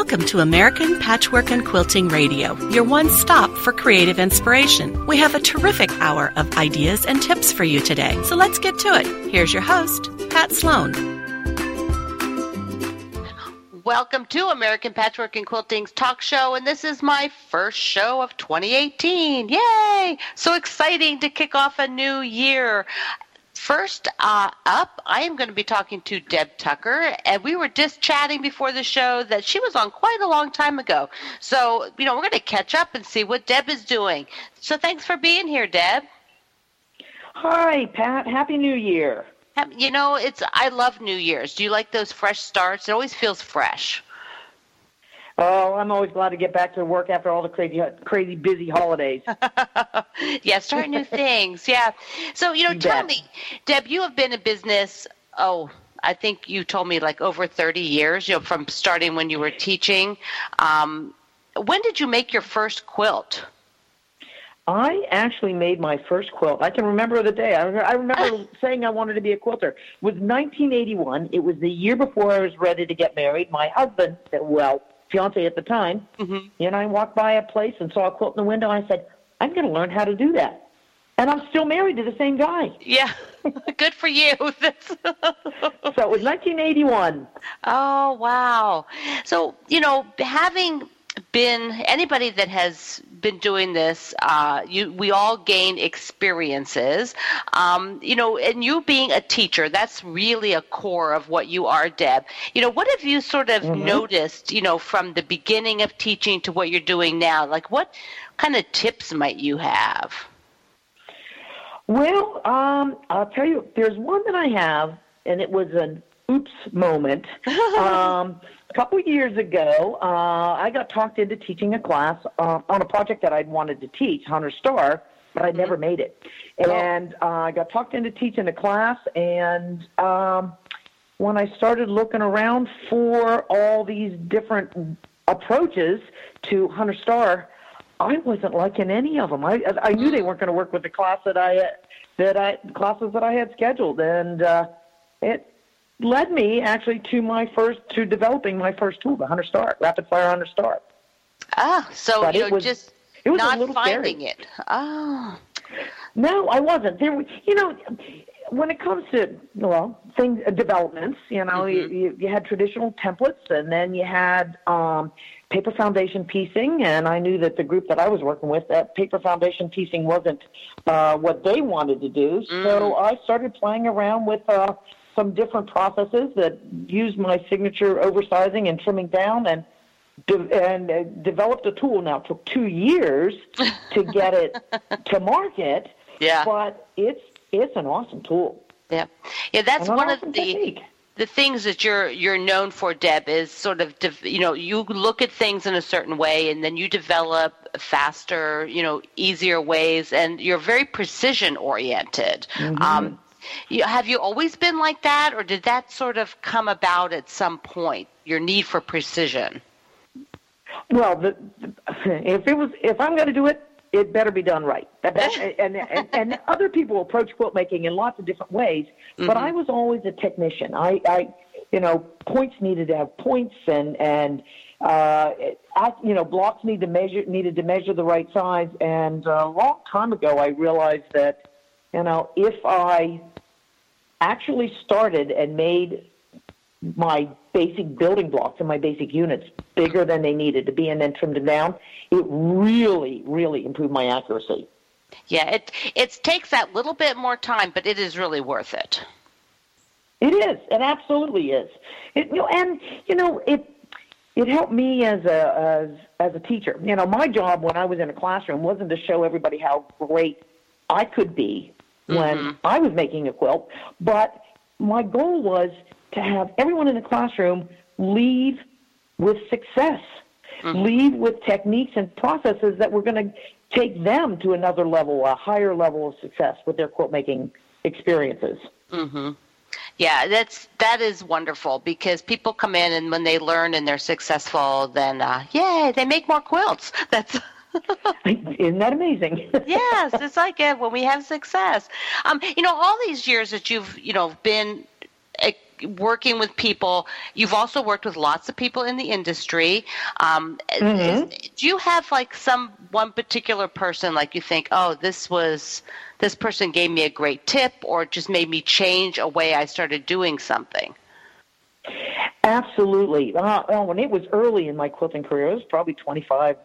Welcome to American Patchwork and Quilting Radio, your one stop for creative inspiration. We have a terrific hour of ideas and tips for you today, so let's get to it. Here's your host, Pat Sloan. Welcome to American Patchwork and Quilting's talk show, and this is my first show of 2018. Yay! So exciting to kick off a new year. First uh, up, I am going to be talking to Deb Tucker, and we were just chatting before the show that she was on quite a long time ago. So, you know, we're going to catch up and see what Deb is doing. So, thanks for being here, Deb. Hi, Pat. Happy New Year. You know, it's I love New Year's. Do you like those fresh starts? It always feels fresh. Oh, I'm always glad to get back to work after all the crazy, crazy busy holidays. yeah, start new things. Yeah. So, you know, You tell bet. me, Deb, you have been in business, oh, I think you told me like over 30 years, you know, from starting when you were teaching. Um, when did you make your first quilt? I actually made my first quilt. I can remember the day. I, re- I remember saying I wanted to be a quilter. It was 1981. It was the year before I was ready to get married. My husband, said, well, fiance at the time, Mm-hmm. I walked by a place and saw a quilt in the window. and I said, I'm going to learn how to do that. And I'm still married to the same guy. Yeah, good for you. So it was 1981. Oh, wow. So, you know, having been anybody that has been doing this, uh, you, we all gain experiences. Um, you know, and you being a teacher, that's really a core of what you are, Deb. You know, what have you sort of noticed, you know, from the beginning of teaching to what you're doing now? Like, what kind of tips might you have? Well, um, I'll tell you, there's one that I have, and it was an oops moment. um, a couple of years ago, uh, I got talked into teaching a class uh, on a project that I'd wanted to teach, Hunter Star, but I never made it. And uh, I got talked into teaching a class, and um, when I started looking around for all these different approaches to Hunter Star, I wasn't liking any of them. I I knew they weren't going to work with the class that I that I classes that I had scheduled, and uh, it led me actually to my first to developing my first tool, the Hunter Star, Rapid Fire Hunter Star. Ah, so But you it know, was- just it was a not little finding scary. it. Oh. No, I wasn't. There, you know, when it comes to well things uh, developments, you know, you, you, you had traditional templates, and then you had um, paper foundation piecing, and I knew that the group that I was working with, that paper foundation piecing wasn't uh, what they wanted to do. So I started playing around with uh, some different processes that used my signature oversizing and trimming down, and de- and uh, developed a tool. Now it took two years to get it to market. Yeah. But it's it's an awesome tool. Yeah, yeah. That's one awesome of the technique. the things that you're you're known for, Deb. Is sort of you know you look at things in a certain way, and then you develop faster, you know, easier ways, and you're very precision oriented. Mm-hmm. Um, you, have you always been like that, or did that sort of come about at some point? Your need for precision. Well, the, the, if it was if I'm going to do it, it better be done right. That, that, and, and and other people approach quilt making in lots of different ways, but I was always a technician. I, I you know, points needed to have points, and and uh, I, you know, blocks need to measure needed to measure the right size. And a long time ago, I realized that, you know, if I actually started and made my basic building blocks and my basic units bigger than they needed to be and then trimmed them down, it really, really improved my accuracy. Yeah, it it takes that little bit more time, but it is really worth it. It is. It absolutely is. It, you know, and you know, it it helped me as a as as a teacher. You know, my job when I was in a classroom wasn't to show everybody how great I could be when I was making a quilt, but my goal was to have everyone in the classroom leave with success. Leave with techniques and processes that were going to take them to another level, a higher level of success with their quilt making experiences. Hmm. Yeah, that's that is wonderful because people come in and when they learn and they're successful, then uh, yay, they make more quilts. That's Isn't that amazing? yes, it's like it when we have success. Um, you know, all these years that you've you know been eh, working with people. You've also worked with lots of people in the industry. Um, mm-hmm. is, do you have like some one particular person like you think, oh, this was this person gave me a great tip, or just made me change a way I started doing something? Absolutely. Uh, well, when it was early in my quilting career, it was probably 25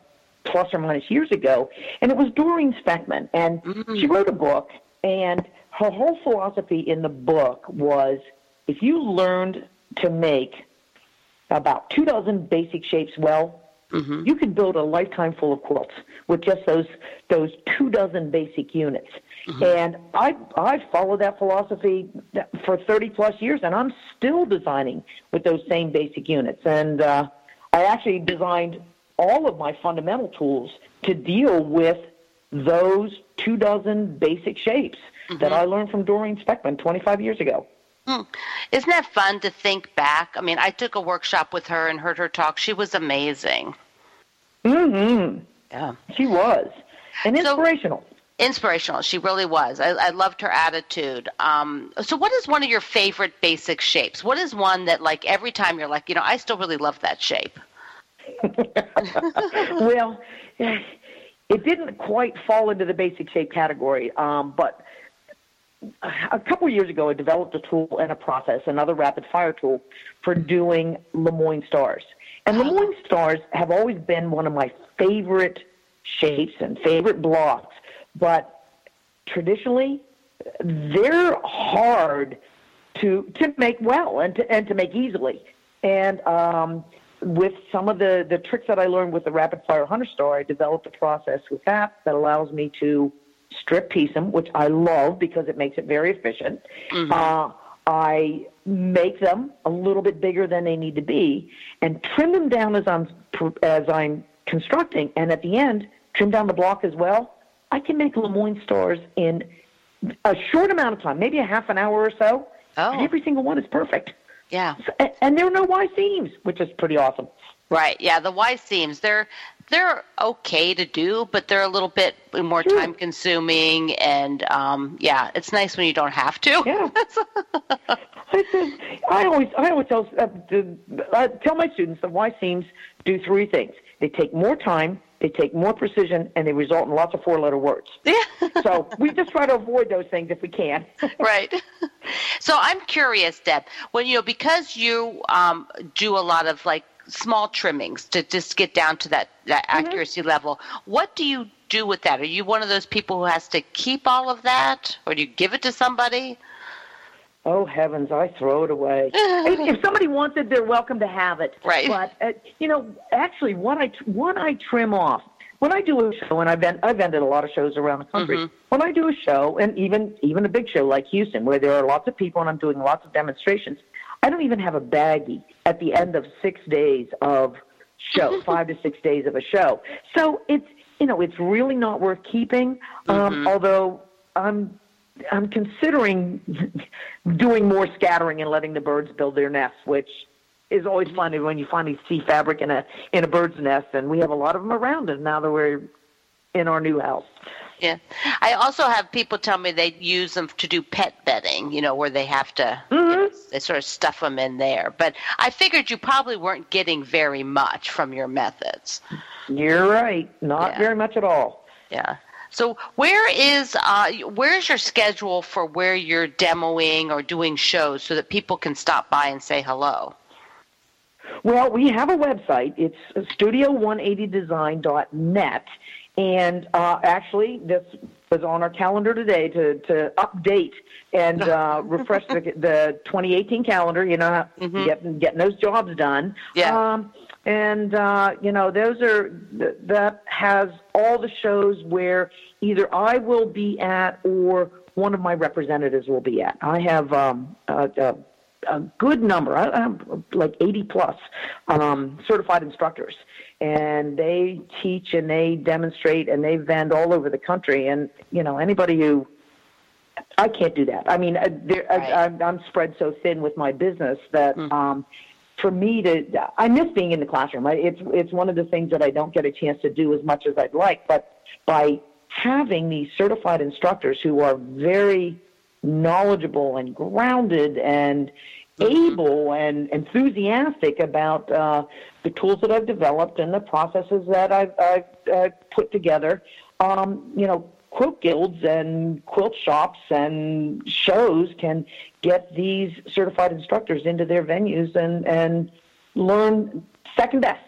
plus or minus years ago, and it was Doreen Speckmann, and mm-hmm. she wrote a book, and her whole philosophy in the book was if you learned to make about two dozen basic shapes well, mm-hmm. you could build a lifetime full of quilts with just those those two dozen basic units. Mm-hmm. And I I followed that philosophy for 30 plus years, and I'm still designing with those same basic units. And uh, I actually designed all of my fundamental tools to deal with those two dozen basic shapes mm-hmm. that I learned from Doreen Speckmann 25 years ago. Hmm. Isn't that fun to think back? I mean, I took a workshop with her and heard her talk. She was amazing. Mm-hmm. Yeah. She was. And inspirational. So, inspirational. She really was. I, I loved her attitude. Um, so, what is one of your favorite basic shapes? What is one that, like, every time you're like, you know, I still really love that shape? well, it didn't quite fall into the basic shape category, um, but a couple years ago, I developed a tool and a process, another rapid fire tool for doing Lemoyne stars. And Lemoyne stars have always been one of my favorite shapes and favorite blocks, but traditionally, they're hard to to make well and to and to make easily. And um, with some of the, the tricks that I learned with the Rapid Fire Hunter Star, I developed a process with that that allows me to strip piece them, which I love because it makes it very efficient. Mm-hmm. Uh, I make them a little bit bigger than they need to be, and trim them down as I'm as I'm constructing, and at the end trim down the block as well. I can make Lemoyne stars in a short amount of time, maybe a half an hour or so. Oh. And every single one is perfect. Yeah. So, and there are no Y seams, which is pretty awesome. Right. Yeah. The Y seams they're they're okay to do, but they're a little bit more sure. time consuming, and um, yeah, it's nice when you don't have to. Yeah. I always I always tell uh, uh, tell my students that Y seams do three things. They take more time, they take more precision, and they result in lots of four-letter words. Yeah. so we just try to avoid those things if we can. right. So I'm curious, Deb, when you know because you um, do a lot of like small trimmings to just get down to that, that mm-hmm. accuracy level. What do you do with that? Are you one of those people who has to keep all of that, or do you give it to somebody? Oh heavens, I throw it away. if somebody wants it, they're welcome to have it. Right. But uh, you know, actually, what I what I trim off when I do a show, and I've been, I've ended a lot of shows around the country. Mm-hmm. When I do a show, and even even a big show like Houston, where there are lots of people and I'm doing lots of demonstrations, I don't even have a baggie at the end of six days of show, five to six days of a show. So it's you know it's really not worth keeping. Um, mm-hmm. Although I'm I'm considering doing more scattering and letting the birds build their nests, which is always fun when you finally see fabric in a in a bird's nest, and we have a lot of them around us now that we're in our new house. Yeah. I also have people tell me they use them to do pet bedding, you know, where they have to mm-hmm. you know, they sort of stuff them in there. But I figured you probably weren't getting very much from your methods. You're right. Not yeah. very much at all. Yeah. So where is uh, where's your schedule for where you're demoing or doing shows so that people can stop by and say hello? Well, we have a website. It's studio180design.net, and uh, actually, this was on our calendar today to, to update and uh, refresh the, the 2018 calendar. You know, mm-hmm. getting getting those jobs done. Yeah. Um, and uh, you know, those are that has all the shows where either I will be at or one of my representatives will be at. I have um, a, a, a good number, I, I'm like 80 plus um, certified instructors and they teach and they demonstrate and they vend all over the country. And you know, anybody who I can't do that. I mean, uh, right. I, I'm, I'm spread so thin with my business that mm. um, for me to, I miss being in the classroom. It's it's one of the things that I don't get a chance to do as much as I'd like. But by having these certified instructors who are very knowledgeable and grounded and able and enthusiastic about uh, the tools that I've developed and the processes that I've, I've uh, put together. Um, you know, quilt guilds and quilt shops and shows can get these certified instructors into their venues and and learn second best.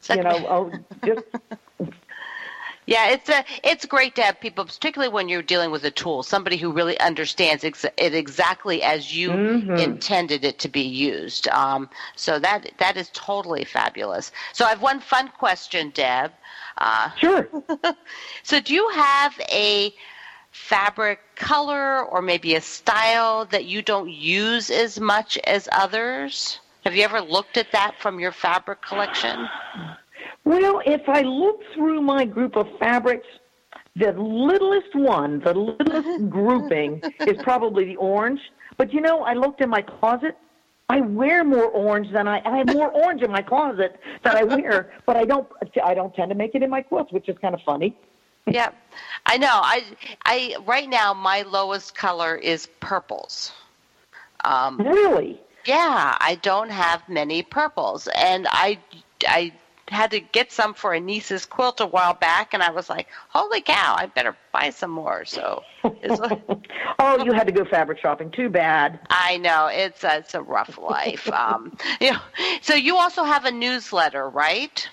Second. You know, oh, just yeah, it's a it's great to have people, particularly when you're dealing with a tool, somebody who really understands ex- it exactly as you mm-hmm. intended it to be used. Um, so that that is totally fabulous. So I have one fun question, Deb. Uh, sure. so do you have a fabric color or maybe a style that you don't use as much as others? Have you ever looked at that from your fabric collection? Well, if I look through my group of fabrics, the littlest one, the littlest grouping is probably the orange. But you know, I looked in my closet. I wear more orange than I I have more orange in my closet than I wear, but I don't I don't tend to make it in my quilts, which is kind of funny. Yeah. I know. I I right now my lowest color is purples. Um Really? Yeah, I don't have many purples and I I had to get some for a niece's quilt a while back, and I was like, "Holy cow! I better buy some more." So, oh, you had to go fabric shopping. Too bad. I know it's a, it's a rough life. um, you know, so you also have a newsletter, right?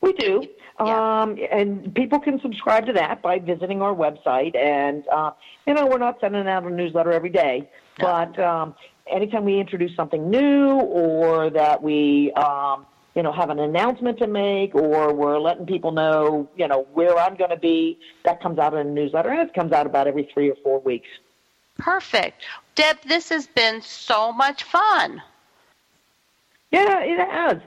We do. Yeah. Um, and people can subscribe to that by visiting our website. And, uh, you know, we're not sending out a newsletter every day, no. but um, anytime we introduce something new or that we um, you know, have an announcement to make or we're letting people know, you know, where I'm going to be. That comes out in a newsletter and it comes out about every three or four weeks. Perfect. Deb, this has been so much fun. Yeah, it has.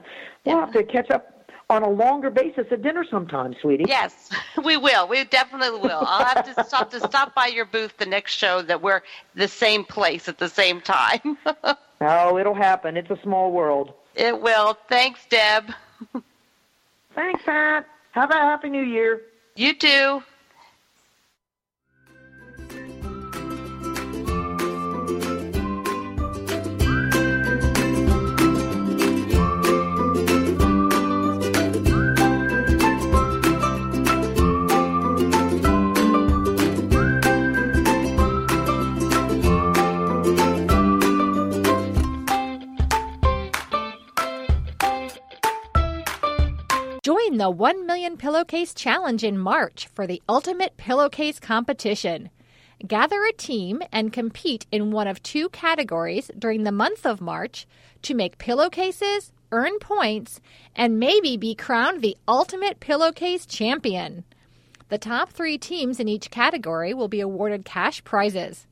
We'll yeah. have to catch up on a longer basis at dinner sometime, sweetie. Yes, we will. We definitely will. I'll have to stop to stop by your booth the next show that we're the same place at the same time. oh, it'll happen. It's a small world. It will. Thanks, Deb. Thanks, Pat. Have a happy new year. You too. Join the 1 Million Pillowcase Challenge in March for the ultimate pillowcase competition. Gather a team and compete in one of two categories during the month of March to make pillowcases, earn points, and maybe be crowned the ultimate pillowcase champion. The top three teams in each category will be awarded cash prizes.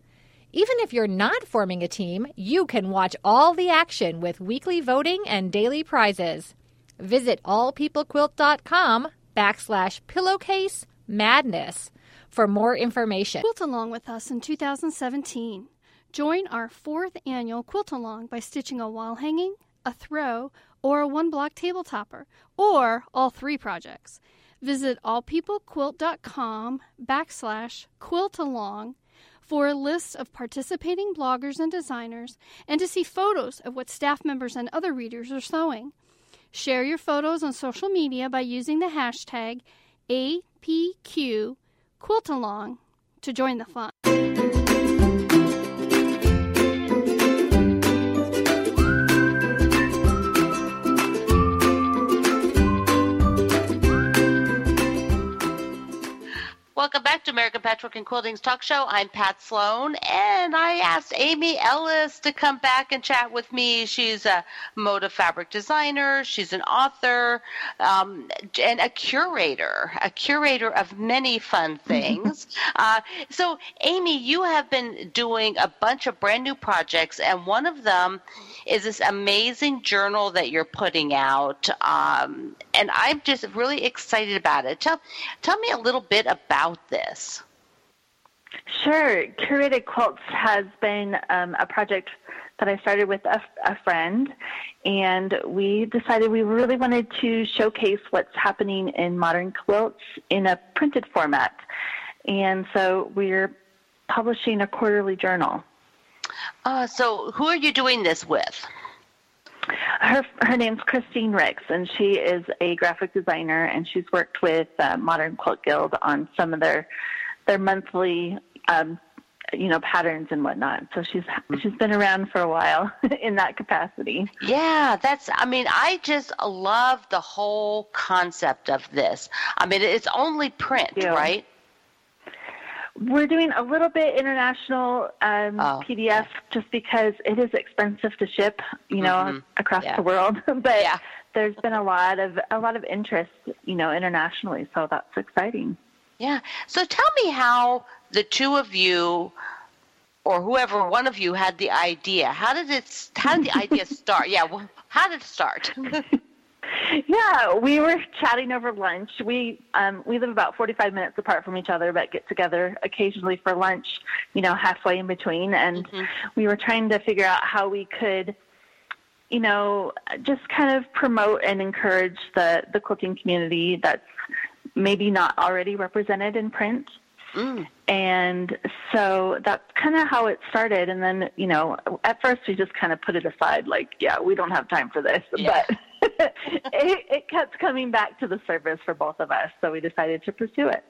Even if you're not forming a team, you can watch all the action with weekly voting and daily prizes. Visit allpeoplequilt.com backslash pillowcase madness for more information. Quilt along with us in 2017. Join our fourth annual Quilt Along by stitching a wall hanging, a throw, or a one block table topper, or all three projects. Visit allpeoplequilt.com backslash quilt along for a list of participating bloggers and designers and to see photos of what staff members and other readers are sewing. Share your photos on social media by using the hashtag APQQuiltalong to join the fun. Welcome back to American Patchwork and Quilting's talk show. I'm Pat Sloan, and I asked Amy Ellis to come back and chat with me. She's a moda fabric designer, she's an author, um, and a curator, a curator of many fun things. uh, so, Amy, you have been doing a bunch of brand new projects, and one of them is this amazing journal that you're putting out, um, and I'm just really excited about it. Tell, tell me a little bit about this. Sure. Curated Quilts has been um, a project that I started with a, a, friend, and we decided we really wanted to showcase what's happening in modern quilts in a printed format. And so we're publishing a quarterly journal. Uh, so, who are you doing this with? Her her name's Christine Ricks, and she is a graphic designer, and she's worked with uh, Modern Quilt Guild on some of their their monthly, um, you know, patterns and whatnot. So she's she's been around for a while in that capacity. Yeah, that's. I mean, I just love the whole concept of this. I mean, it's only print, right? We're doing a little bit international um, Oh, PDF just because it is expensive to ship, you know, Mhm. across Yeah. the world. but Yeah. there's been a lot of a lot of interest, you know, internationally. So that's exciting. Yeah. So tell me how the two of you, or whoever one of you, had the idea. How did it? How did the idea start? Yeah. How did it start? Yeah, we were chatting over lunch. We um, we live about 45 minutes apart from each other, but get together occasionally for lunch, you know, halfway in between. And we were trying to figure out how we could, you know, just kind of promote and encourage the, the quilting community that's maybe not already represented in print. Mm. And so that's kind of how it started. And then, you know, at first we just kind of put it aside, like, yeah, we don't have time for this. Yeah. But it, it kept coming back to the surface for both of us. So we decided to pursue it.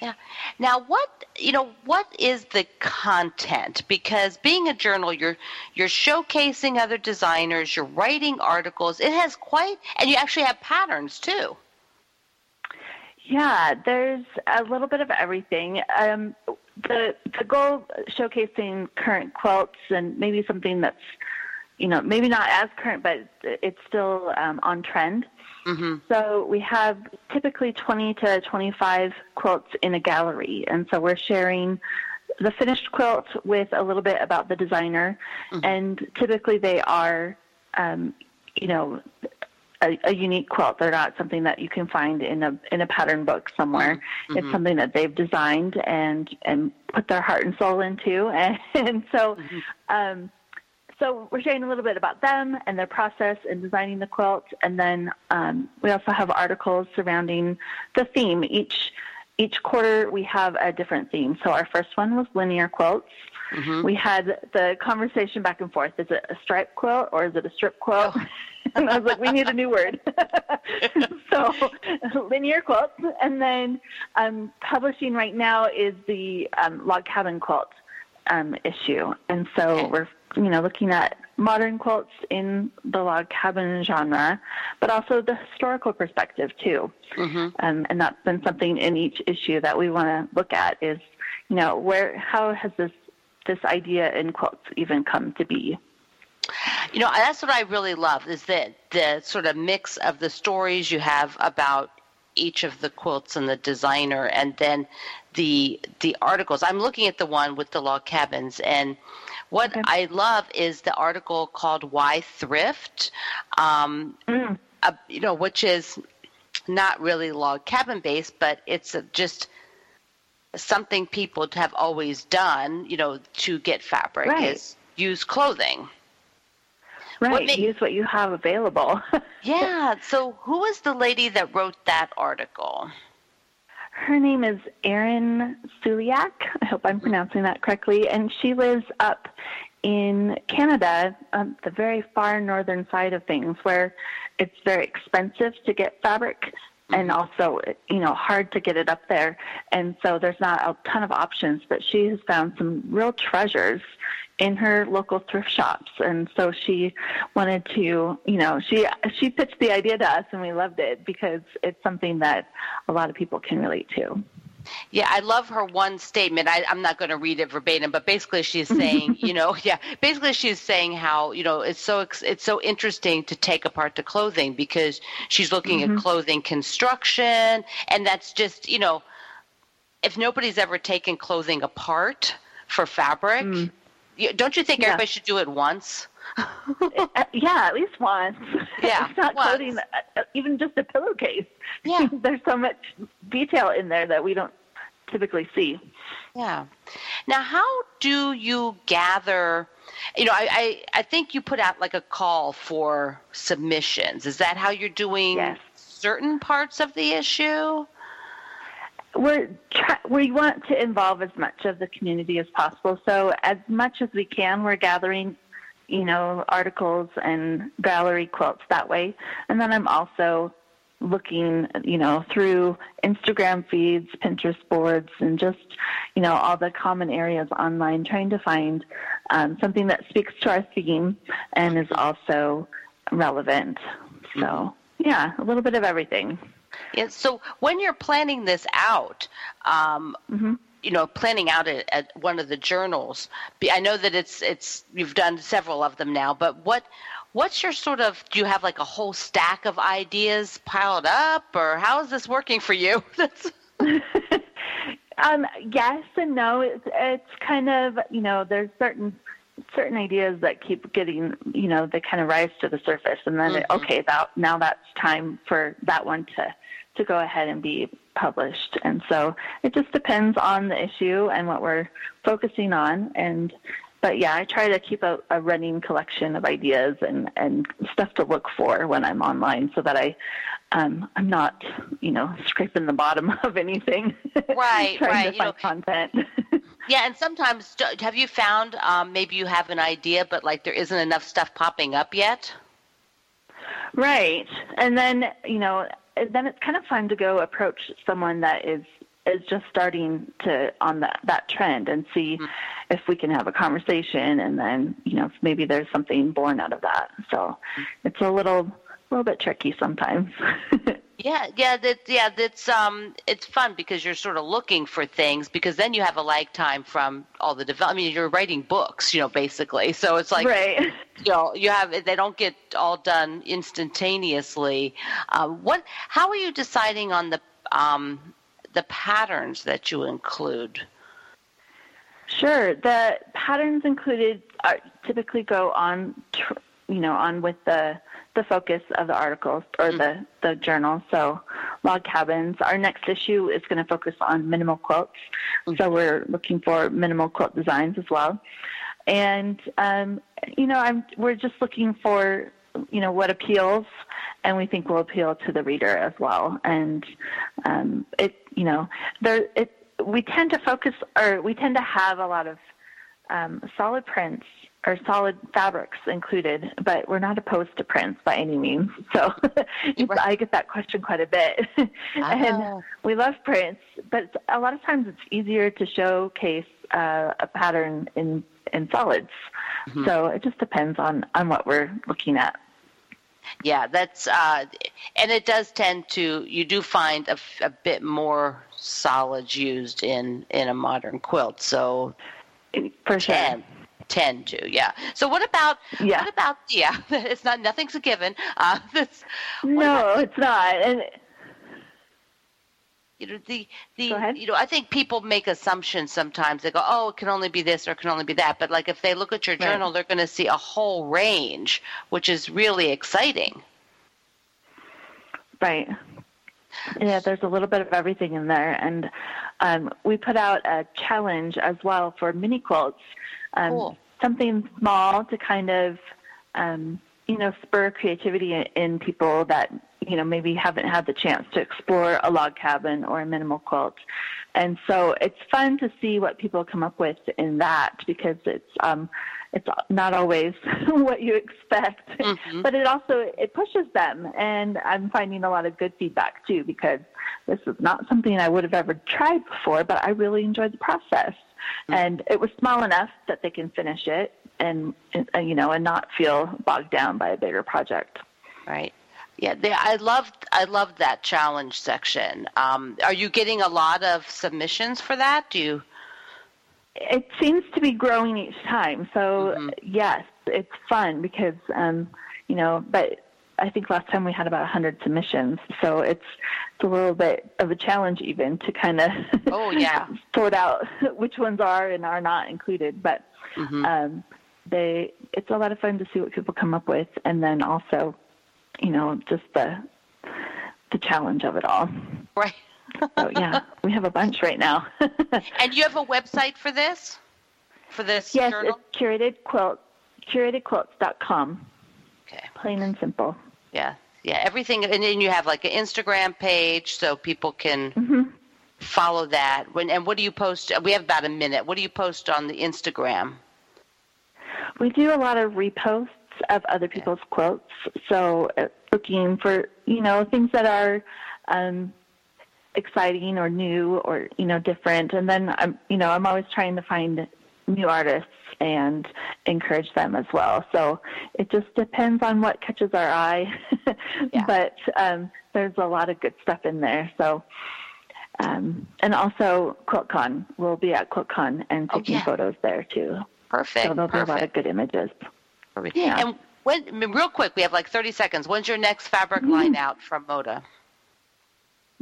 Yeah. Now, what you know, what is the content? Because being a journal, you're you're showcasing other designers, you're writing articles. It has quite, and you actually have patterns too. Yeah, there's a little bit of everything. Um, the the goal showcasing current quilts and maybe something that's you know maybe not as current, but it's still um, on trend. hmm So we have typically 20 to 25 quilts in a gallery, and so we're sharing the finished quilt with a little bit about the designer, and typically they are, um, you know, a, a unique quilt. They're not something that you can find in a in a pattern book somewhere. It's something that they've designed and and put their heart and soul into, and, and so. Um, so we're sharing a little bit about them and their process in designing the quilt, and then um, we also have articles surrounding the theme. Each each quarter we have a different theme. So our first one was linear quilts. We had the conversation back and forth: is it a stripe quilt or is it a strip quilt? and I was like, we need a new word. so linear quilts, and then um, publishing right now is the um, log cabin quilt um, issue, and so we're you know looking at modern quilts in the log cabin genre, but also the historical perspective too. hmm Um, and that's been something in each issue that we want to look at is you know where how has this this idea in quilts even come to be? You know, that's what I really love is that the sort of mix of the stories you have about each of the quilts and the designer, and then the the articles. I'm looking at the one with the log cabins, and what Okay. I love is the article called "Why Thrift," um, Mm. uh, you know, which is not really log cabin based, but it's just something people have always done. You know, to get fabric Right. is use clothing. Right, ma- use what you have available. Yeah. So, who was the lady that wrote that article? Her name is Erin Suliak. I hope I'm pronouncing that correctly. And she lives up in Canada, um, the very far northern side of things, where it's very expensive to get fabric and mm-hmm. also, you know, hard to get it up there. And so there's not a ton of options, but she has found some real treasures in her local thrift shops. And so she wanted to, you know, she she pitched the idea to us and we loved it because it's something that a lot of people can relate to. Yeah, I love her one statement. I, I'm not going to read it verbatim, but basically she's saying, you know, yeah, basically she's saying how you know it's so ex- it's so interesting to take apart the clothing because she's looking at mm-hmm. clothing construction, and that's just you know, if nobody's ever taken clothing apart for fabric, mm. you, don't you think Yeah. everybody should do it once? Uh, yeah, at least once. Yeah, it's not once. clothing, uh, even just a pillowcase. Yeah. There's so much detail in there that we don't typically see. Yeah. Now, how do you gather? You know, I, I, I think you put out like a call for submissions. Is that how you're doing Yes. certain parts of the issue? we're we want to involve as much of the community as possible. So as much as we can, we're gathering, you know, articles and gallery quilts that way. And then I'm also looking, you know, through Instagram feeds, Pinterest boards, and just, you know, all the common areas online, trying to find um, something that speaks to our theme and is also relevant. So, yeah, a little bit of everything. Yeah, so when you're planning this out, um, Mm-hmm. You know, planning out at, at one of the journals, I know that it's it's you've done several of them now, but what what's your sort of do you have like a whole stack of ideas piled up, or how is this working for you? Um, yes and no. It's it's kind of you know there's certain certain ideas that keep getting you know they kind of rise to the surface and then it, okay that now that's time for that one to to go ahead and be published and so it just depends on the issue and what we're focusing on and but yeah I try to keep a, a running collection of ideas and and stuff to look for when I'm online so that I um, I'm not, you know, scraping the bottom of anything. Right, trying right, to you find know- content. yeah, and sometimes have you found um, maybe you have an idea, but like there isn't enough stuff popping up yet? right, and then you know, then it's kind of fun to go approach someone that is is just starting to on that that trend and see mm-hmm. if we can have a conversation, and then you know, if maybe there's something born out of that. So mm-hmm. it's a little little bit tricky sometimes. Yeah, yeah, that yeah, that's um, it's fun because you're sort of looking for things because then you have a lag time from all the develop. I mean, you're writing books, you know, basically. So it's like right. you know, you have they don't get all done instantaneously. Um, what? How are you deciding on the um, the patterns that you include? Sure. The patterns included are, typically go on, tr- you know, on with the the focus of the articles or the the journal. So, log cabins. Our next issue is going to focus on minimal quilts. So we're looking for minimal quilt designs as well. And um, you know, I'm we're just looking for you know what appeals and we think will appeal to the reader as well and um, it you know there it we tend to focus or we tend to have a lot of um, solid prints or solid fabrics included, but we're not opposed to prints by any means. So I get that question quite a bit. and we love prints, but a lot of times it's easier to showcase uh, a pattern in, in solids. So it just depends on, on what we're looking at. Yeah, that's uh, and it does tend to you do find a, a bit more solids used in in a modern quilt. So For sure. Tend to yeah. So what about Yeah. what about yeah? It's not nothing's a given. Uh, No, it's not. And you know the the Go ahead. you know I think people make assumptions sometimes. They go, oh, it can only be this or it can only be that. But like if they look at your Right. journal, they're going to see a whole range, which is really exciting. Right. Yeah, there's a little bit of everything in there, and um, we put out a challenge as well for mini quilts. Um, Cool. Something small to kind of, um, you know, spur creativity in, in people that you know maybe haven't had the chance to explore a log cabin or a minimal quilt. And so it's fun to see what people come up with in that because it's um, it's not always what you expect, but it also it pushes them. And I'm finding a lot of good feedback too because this is not something I would have ever tried before, but I really enjoyed the process. And it was small enough that they can finish it and, and you know and not feel bogged down by a bigger project. Right. Yeah, they, I loved I loved that challenge section. Um, are you getting a lot of submissions for that? Do you? It seems to be growing each time. So yes, it's fun because um, you know, but I think last time we had about 100 submissions, so it's it's a little bit of a challenge even to kind of Oh, yeah. sort out which ones are and are not included. But um, they it's a lot of fun to see what people come up with, and then also, you know, just the the challenge of it all. Right. So yeah, we have a bunch right now. And you have a website for this? For this yes, journal? it's curated quilt curatedquilts.com. Okay. Plain and simple. Yeah. Yeah. Everything, and then you have like an Instagram page so people can. Mm-hmm. follow that? When and what do you post? We have about a minute. What do you post on the Instagram? We do a lot of reposts of other people's quotes. So uh, looking for you know things that are um, exciting or new or you know different, and then I'm you know I'm always trying to find new artists and encourage them as well. So it just depends on what catches our eye, yeah. but um, there's a lot of good stuff in there. So. Um, and also QuiltCon. We'll be at QuiltCon and taking oh, yeah. photos there too. Perfect. So there'll perfect. be a lot of good images. Perfect. Yeah. And when, I mean, real quick, we have like 30 seconds. When's your next fabric mm-hmm. line out from Moda?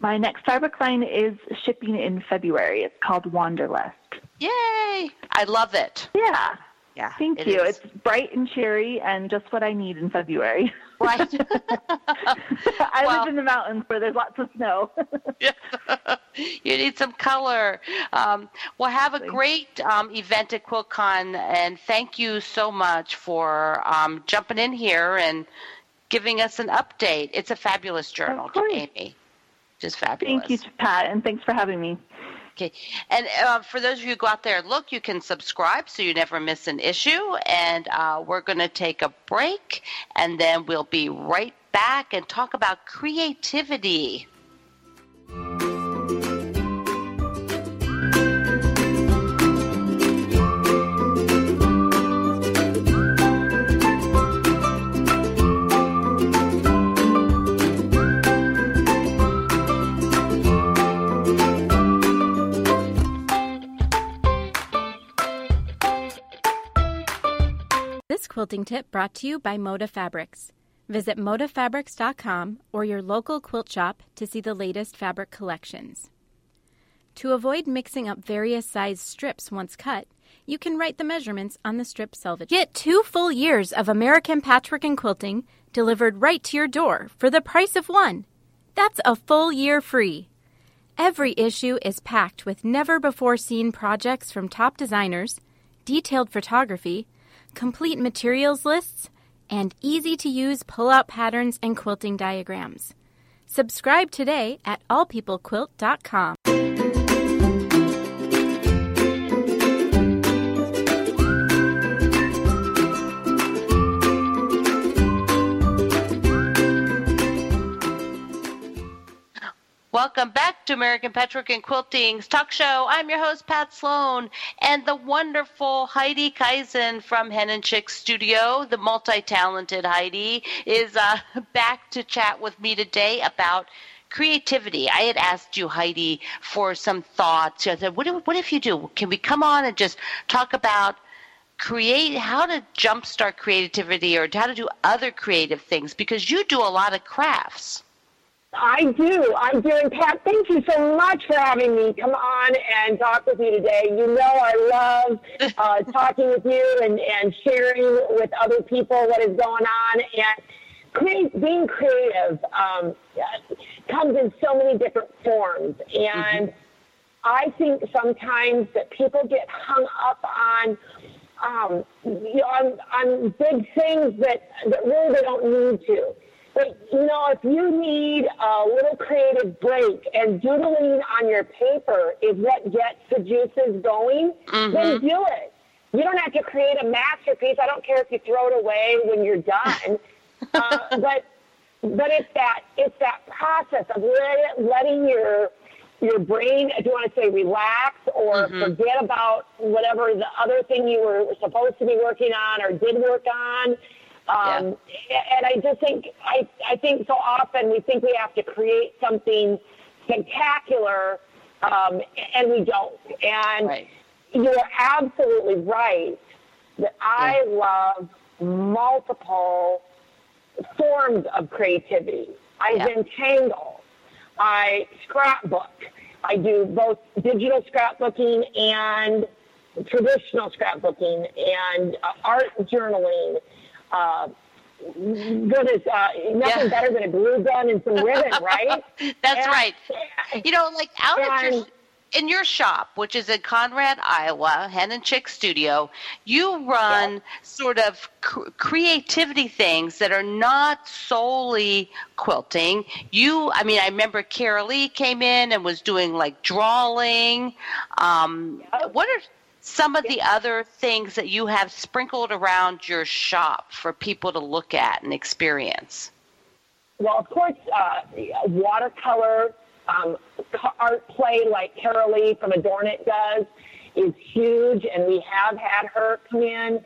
My next fabric line is shipping in February. It's called Wanderlust. Yay! I love it. Yeah. Yeah. Thank it you. Is. It's bright and cheery and just what I need in February. Right. I well, live in the mountains where there's lots of snow. yeah. You need some color. Um, well, have a great um, event at QuiltCon, and thank you so much for um, jumping in here and giving us an update. It's a fabulous journal, Amy. Just fabulous. Thank you, Pat, and thanks for having me. Okay. And uh, for those of you who go out there look, you can subscribe so you never miss an issue. And uh, we're going to take a break, and then we'll be right back and talk about creativity. Quilting tip brought to you by Moda Fabrics. Visit modafabrics.com or your local quilt shop to see the latest fabric collections. To avoid mixing up various size strips once cut, you can write the measurements on the strip selvage. Get two full years of American patchwork and quilting delivered right to your door for the price of one. That's a full year free. Every issue is packed with never before seen projects from top designers, detailed photography, complete materials lists, and easy to use pull out patterns and quilting diagrams. Subscribe today at allpeoplequilt.com. Welcome back to American Patchwork and Quilting's talk show. I'm your host, Pat Sloan, and the wonderful Heidi Kaisand from Hen and Chick Studio, the multi talented Heidi, is uh, back to chat with me today about creativity. I had asked you, Heidi, for some thoughts. I said, what what if you do? Can we come on and just talk about create how to jumpstart creativity or how to do other creative things? Because you do a lot of crafts. I do. I do. And Pat, thank you so much for having me come on and talk with you today. You know I love uh, talking with you and, and sharing with other people what is going on. And create, being creative um, comes in so many different forms. And mm-hmm. I think sometimes that people get hung up on um, you know, on, on big things that, that really they don't need to. But, you know, if you need a little creative break and doodling on your paper is what gets the juices going, mm-hmm. then do it. You don't have to create a masterpiece. I don't care if you throw it away when you're done. uh, but but it's that it's that process of let, letting your your brain, do you want to say relax or mm-hmm. forget about whatever the other thing you were supposed to be working on or did work on um, yeah. And I just think I I think so often we think we have to create something spectacular, um, and we don't. And right. you are absolutely right that I yeah. love multiple forms of creativity. I yeah. Zentangle. I scrapbook. I do both digital scrapbooking and traditional scrapbooking and uh, art journaling uh, uh, nothing yeah. better than a glue gun and some ribbon, right? That's and, right. You know, like out and, your in your shop, which is in Conrad, Iowa, Hen and Chick Studio, you run yeah. sort of cr- creativity things that are not solely quilting. You, I mean, I remember Carol Lee came in and was doing like drawing. Um, yeah. What are some of the other things that you have sprinkled around your shop for people to look at and experience? Well, of course, uh, watercolor um, art play like Carolee from Adornit does is huge, and we have had her come in.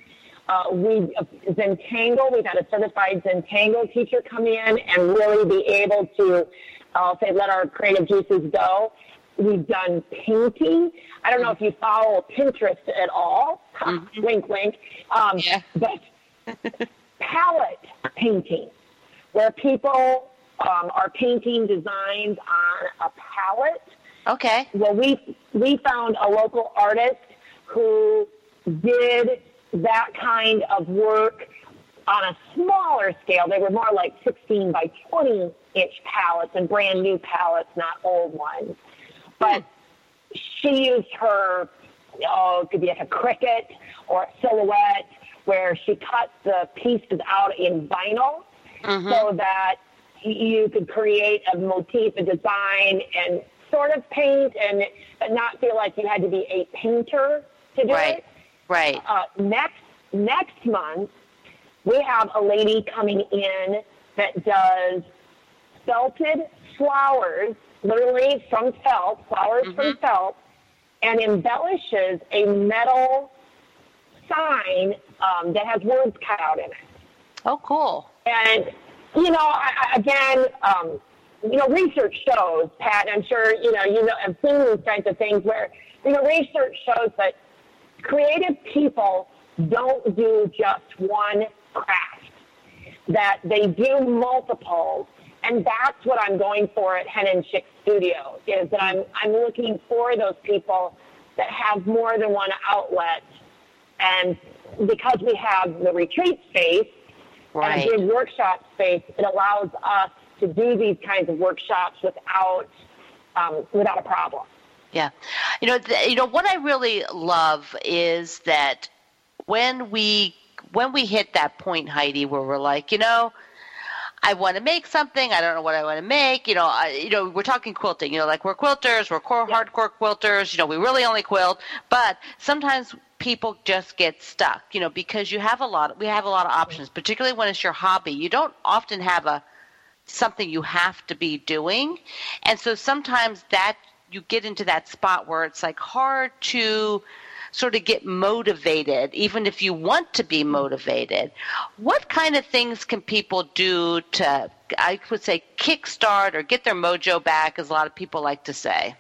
Uh, we Zentangle, we've had a certified Zentangle teacher come in and really be able to, I'll say, let our creative juices go. We've done painting. I don't know if you follow Pinterest at all. Mm-hmm. wink, wink. Um, yeah. But pallet painting, where people um, are painting designs on a pallet. Okay. Well, we we found a local artist who did that kind of work on a smaller scale. They were more like 16 by 20 inch pallets and brand new pallets, not old ones. But she used her, oh, it could be like a Cricut or a silhouette where she cut the pieces out in vinyl mm-hmm. so that you could create a motif, a design, and sort of paint, and but not feel like you had to be a painter to do right. it. Right. Uh, next next month, we have a lady coming in that does felted flowers, literally from felt, flowers mm-hmm. from felt, and embellishes a metal sign um, that has words cut out in it. Oh, cool. And you know, I, again, um, you know, research shows, Pat, I'm sure, you know, you know, have seen these kinds of things where, you know, research shows that creative people don't do just one craft, that they do multiples. And that's what I'm going for at Hen and Chick Studio, is that I'm, I'm looking for those people that have more than one outlet. And because we have the retreat space, right. and a big workshop space, it allows us to do these kinds of workshops without um, without a problem. Yeah, you know, th- you know what I really love is that when we when we hit that point, Heidi, where we're like, you know, I want to make something. I don't know what I want to make. You know, I, you know, we're talking quilting. You know, like we're quilters, we're core yeah. hardcore quilters. You know, we really only quilt, but sometimes people just get stuck, you know, because you have a lot we have a lot of options, particularly when it's your hobby. You don't often have a something you have to be doing. And so sometimes that you get into that spot where it's like hard to sort of get motivated, even if you want to be motivated. What kind of things can people do to, I would say, kickstart or get their mojo back, as a lot of people like to say?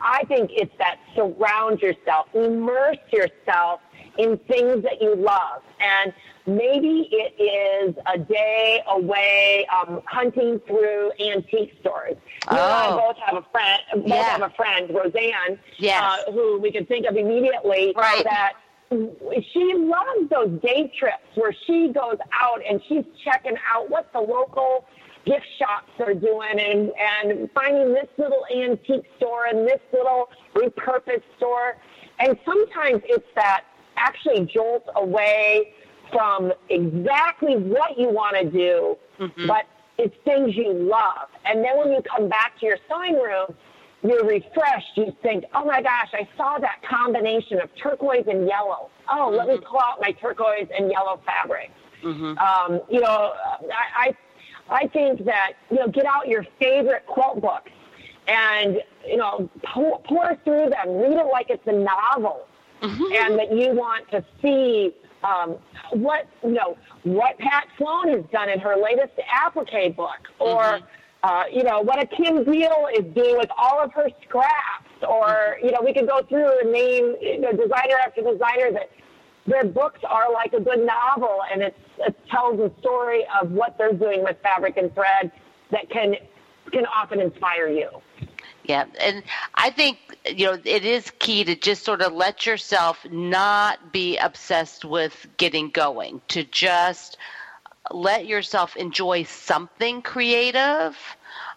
I think it's that surround yourself, immerse yourself in things that you love. And maybe it is a day away um, hunting through antique stores. You oh. and I oh. both have a friend, both yeah. have a friend, Roseanne, yes. uh, who we can think of immediately right. that she loves those day trips where she goes out and she's checking out what the local gift shops are doing and, and finding this little antique store and this little repurposed store. And sometimes it's that actually jolt away from exactly what you want to do, mm-hmm. but it's things you love. And then when you come back to your sewing room, you're refreshed. You think, oh my gosh, I saw that combination of turquoise and yellow. Oh, mm-hmm. let me mm-hmm. pull out my turquoise and yellow fabric. Mm-hmm. Um, you know, I, I I think that, you know, get out your favorite quilt books and, you know, pour, pour through them, read it like it's a novel, mm-hmm. and that you want to see um, what, you know, what Pat Sloan has done in her latest applique book, or, mm-hmm. uh, you know, what a Kim Diehl is doing with all of her scraps, or, mm-hmm. you know, we could go through and name you know, designer after designer that their books are like a good novel, and it tells a story of what they're doing with fabric and thread that can can often inspire you. Yeah, and I think you know it is key to just sort of let yourself not be obsessed with getting going. To just let yourself enjoy something creative.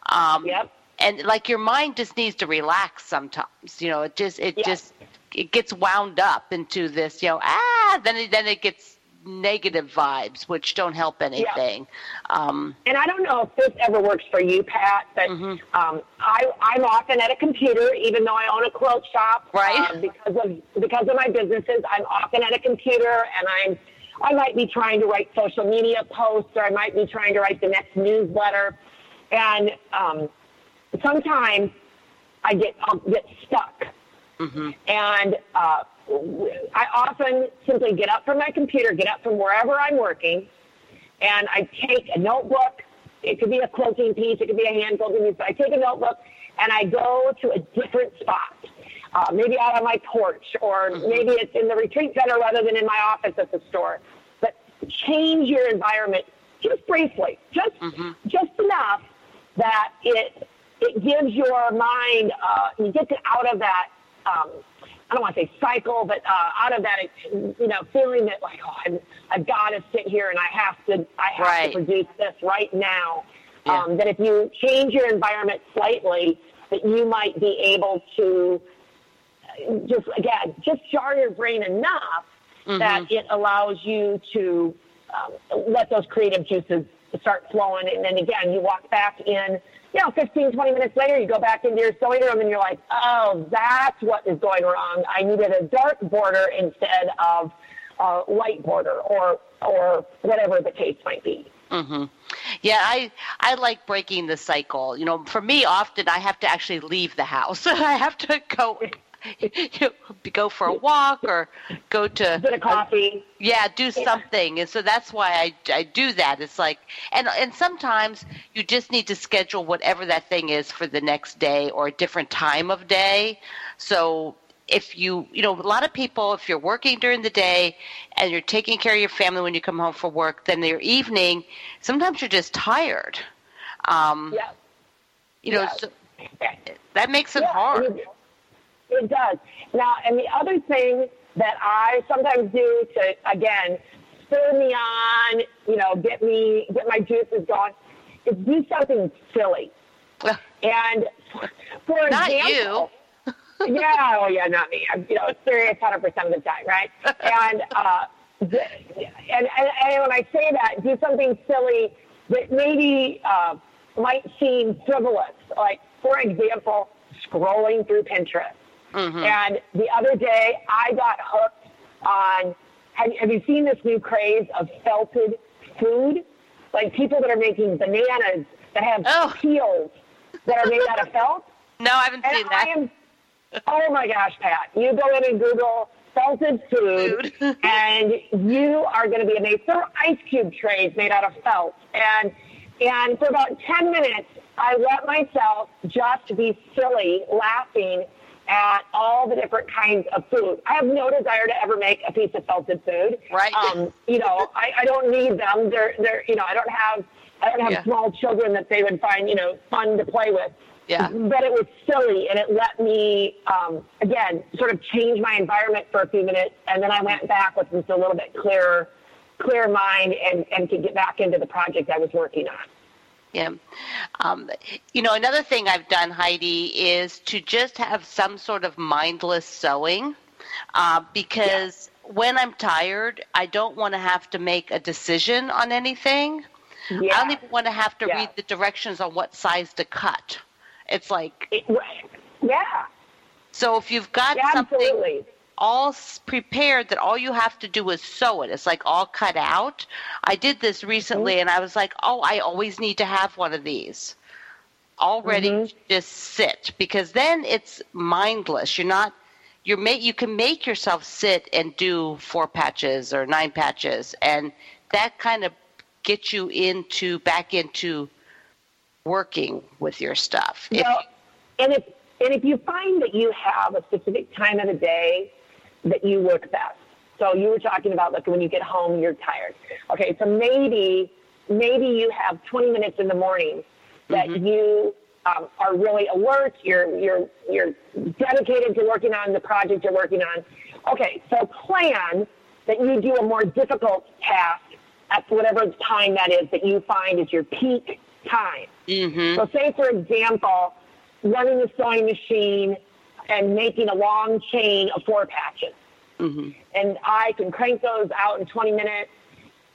Um, yep and like your mind just needs to relax sometimes. You know, it just it Yeah. just it gets wound up into this. You know, ah, then it, then it gets negative vibes, which don't help anything. Um, And I don't know if this ever works for you, Pat, but Mm-hmm. um, I, I'm often at a computer, even though I own a quilt shop. Right. Uh, because of because of my businesses, I'm often at a computer, and I'm I might be trying to write social media posts, or I might be trying to write the next newsletter, and um, sometimes I get I'll get stuck. And uh, I often simply get up from my computer, get up from wherever I'm working, and I take a notebook. It could be a quilting piece, it could be a hand quilting piece, but I take a notebook and I go to a different spot. Uh, maybe out on my porch, or maybe it's in the retreat center rather than in my office at the store. But change your environment just briefly, just just enough that it it gives your mind uh, you get out of that um, I don't want to say cycle, but uh, out of that you know feeling that like oh I'm, I've got to sit here and I have to I have Right. to produce this right now. Yeah. Um, that if you change your environment slightly, that you might be able to uh, just again just jar your brain enough that it allows you to um, let those creative juices start flowing. And then again, you walk back in, you know, 15, 20 minutes later, you go back into your sewing room and you're like, oh, that's what is going wrong. I needed a dark border instead of a light border or, or whatever the case might be. Mm-hmm. Yeah, I I like breaking the cycle. You know, for me, often I have to actually leave the house. I have to go you go for a walk or go to Get a coffee. yeah do something. And so that's why I, I do that. It's like and and sometimes you just need to schedule whatever that thing is for the next day or a different time of day. So if you you know a lot of people if you're working during the day and you're taking care of your family when you come home from work then your evening sometimes you're just tired. Um Yeah. you know Yeah. so that makes it Yeah, hard It, does. Now, and the other thing that I sometimes do to, again, spur me on, you know, get me, get my juices going, is do something silly. And for Not example, yeah, oh yeah, not me. I'm, you know, serious 100% of the time, right? And, uh, and, and, and when I say that, do something silly that maybe uh, might seem frivolous. Like, for example, scrolling through Pinterest. Mm-hmm. And the other day, I got hooked on. Have, have you seen this new craze of felted food? Like people that are making bananas that have Oh. peels that are made out of felt. no i haven't And seen I that am, oh my gosh, Pat! You go in and Google felted food, Food. and you are going to be amazed. There are ice cube trays made out of felt, and and for about ten minutes, I let myself just be silly, laughing at all the different kinds of food. I have no desire to ever make a piece of felted food. Right. Um, you know, I, I don't need them. They're they're you know, I don't have I don't have Yeah. small children that they would find, you know, fun to play with. Yeah. But it was silly and it let me, um, again, sort of change my environment for a few minutes. And then I went back with just a little bit clearer, clear mind and, and could get back into the project I was working on. Yeah. Um, you know, another thing I've done, Heidi, is to just have some sort of mindless sewing uh, because when I'm tired, I don't want to have to make a decision on anything. Yeah. I don't even want to have to Yeah. read the directions on what size to cut. It's like, It, yeah. so if you've got Yeah, something absolutely. All prepared that all you have to do is sew it. It's like all cut out. I did this recently mm-hmm. and I was like, oh, I always need to have one of these. All ready mm-hmm. to just sit because then it's mindless. You're not you're ma- you can make yourself sit and do four patches or nine patches and that kind of gets you into back into working with your stuff. If- Well, and if and if you find that you have a specific time of the day that you work best, so you were talking about like when you get home you're tired. Okay, so maybe maybe you have 20 minutes in the morning that you um, are really alert. You're you're you're dedicated to working on the project you're working on. Okay, so plan that you do a more difficult task at whatever time that is that you find is your peak time. Mhm. So, say for example, running the sewing machine and making a long chain of four patches. Mm-hmm. And I can crank those out in 20 minutes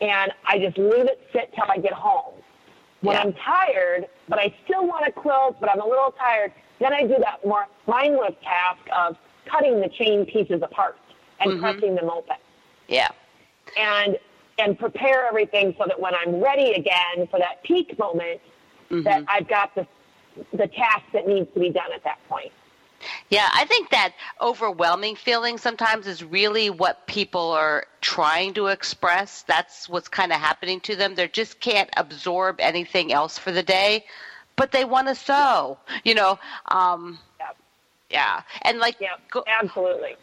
and I just leave it sit till I get home. When Yeah. I'm tired, but I still want to quilt, but I'm a little tired, then I do that more mindless task of cutting the chain pieces apart and Mhm. pressing them open Yeah. and and prepare everything so that when I'm ready again for that peak moment, that I've got the the task that needs to be done at that point. Yeah, I think that overwhelming feeling sometimes is really what people are trying to express. That's what's kind of happening to them. They just can't absorb anything else for the day, but they want to sew, you know. Um, Yep. yeah, and like, Yeah, go, absolutely.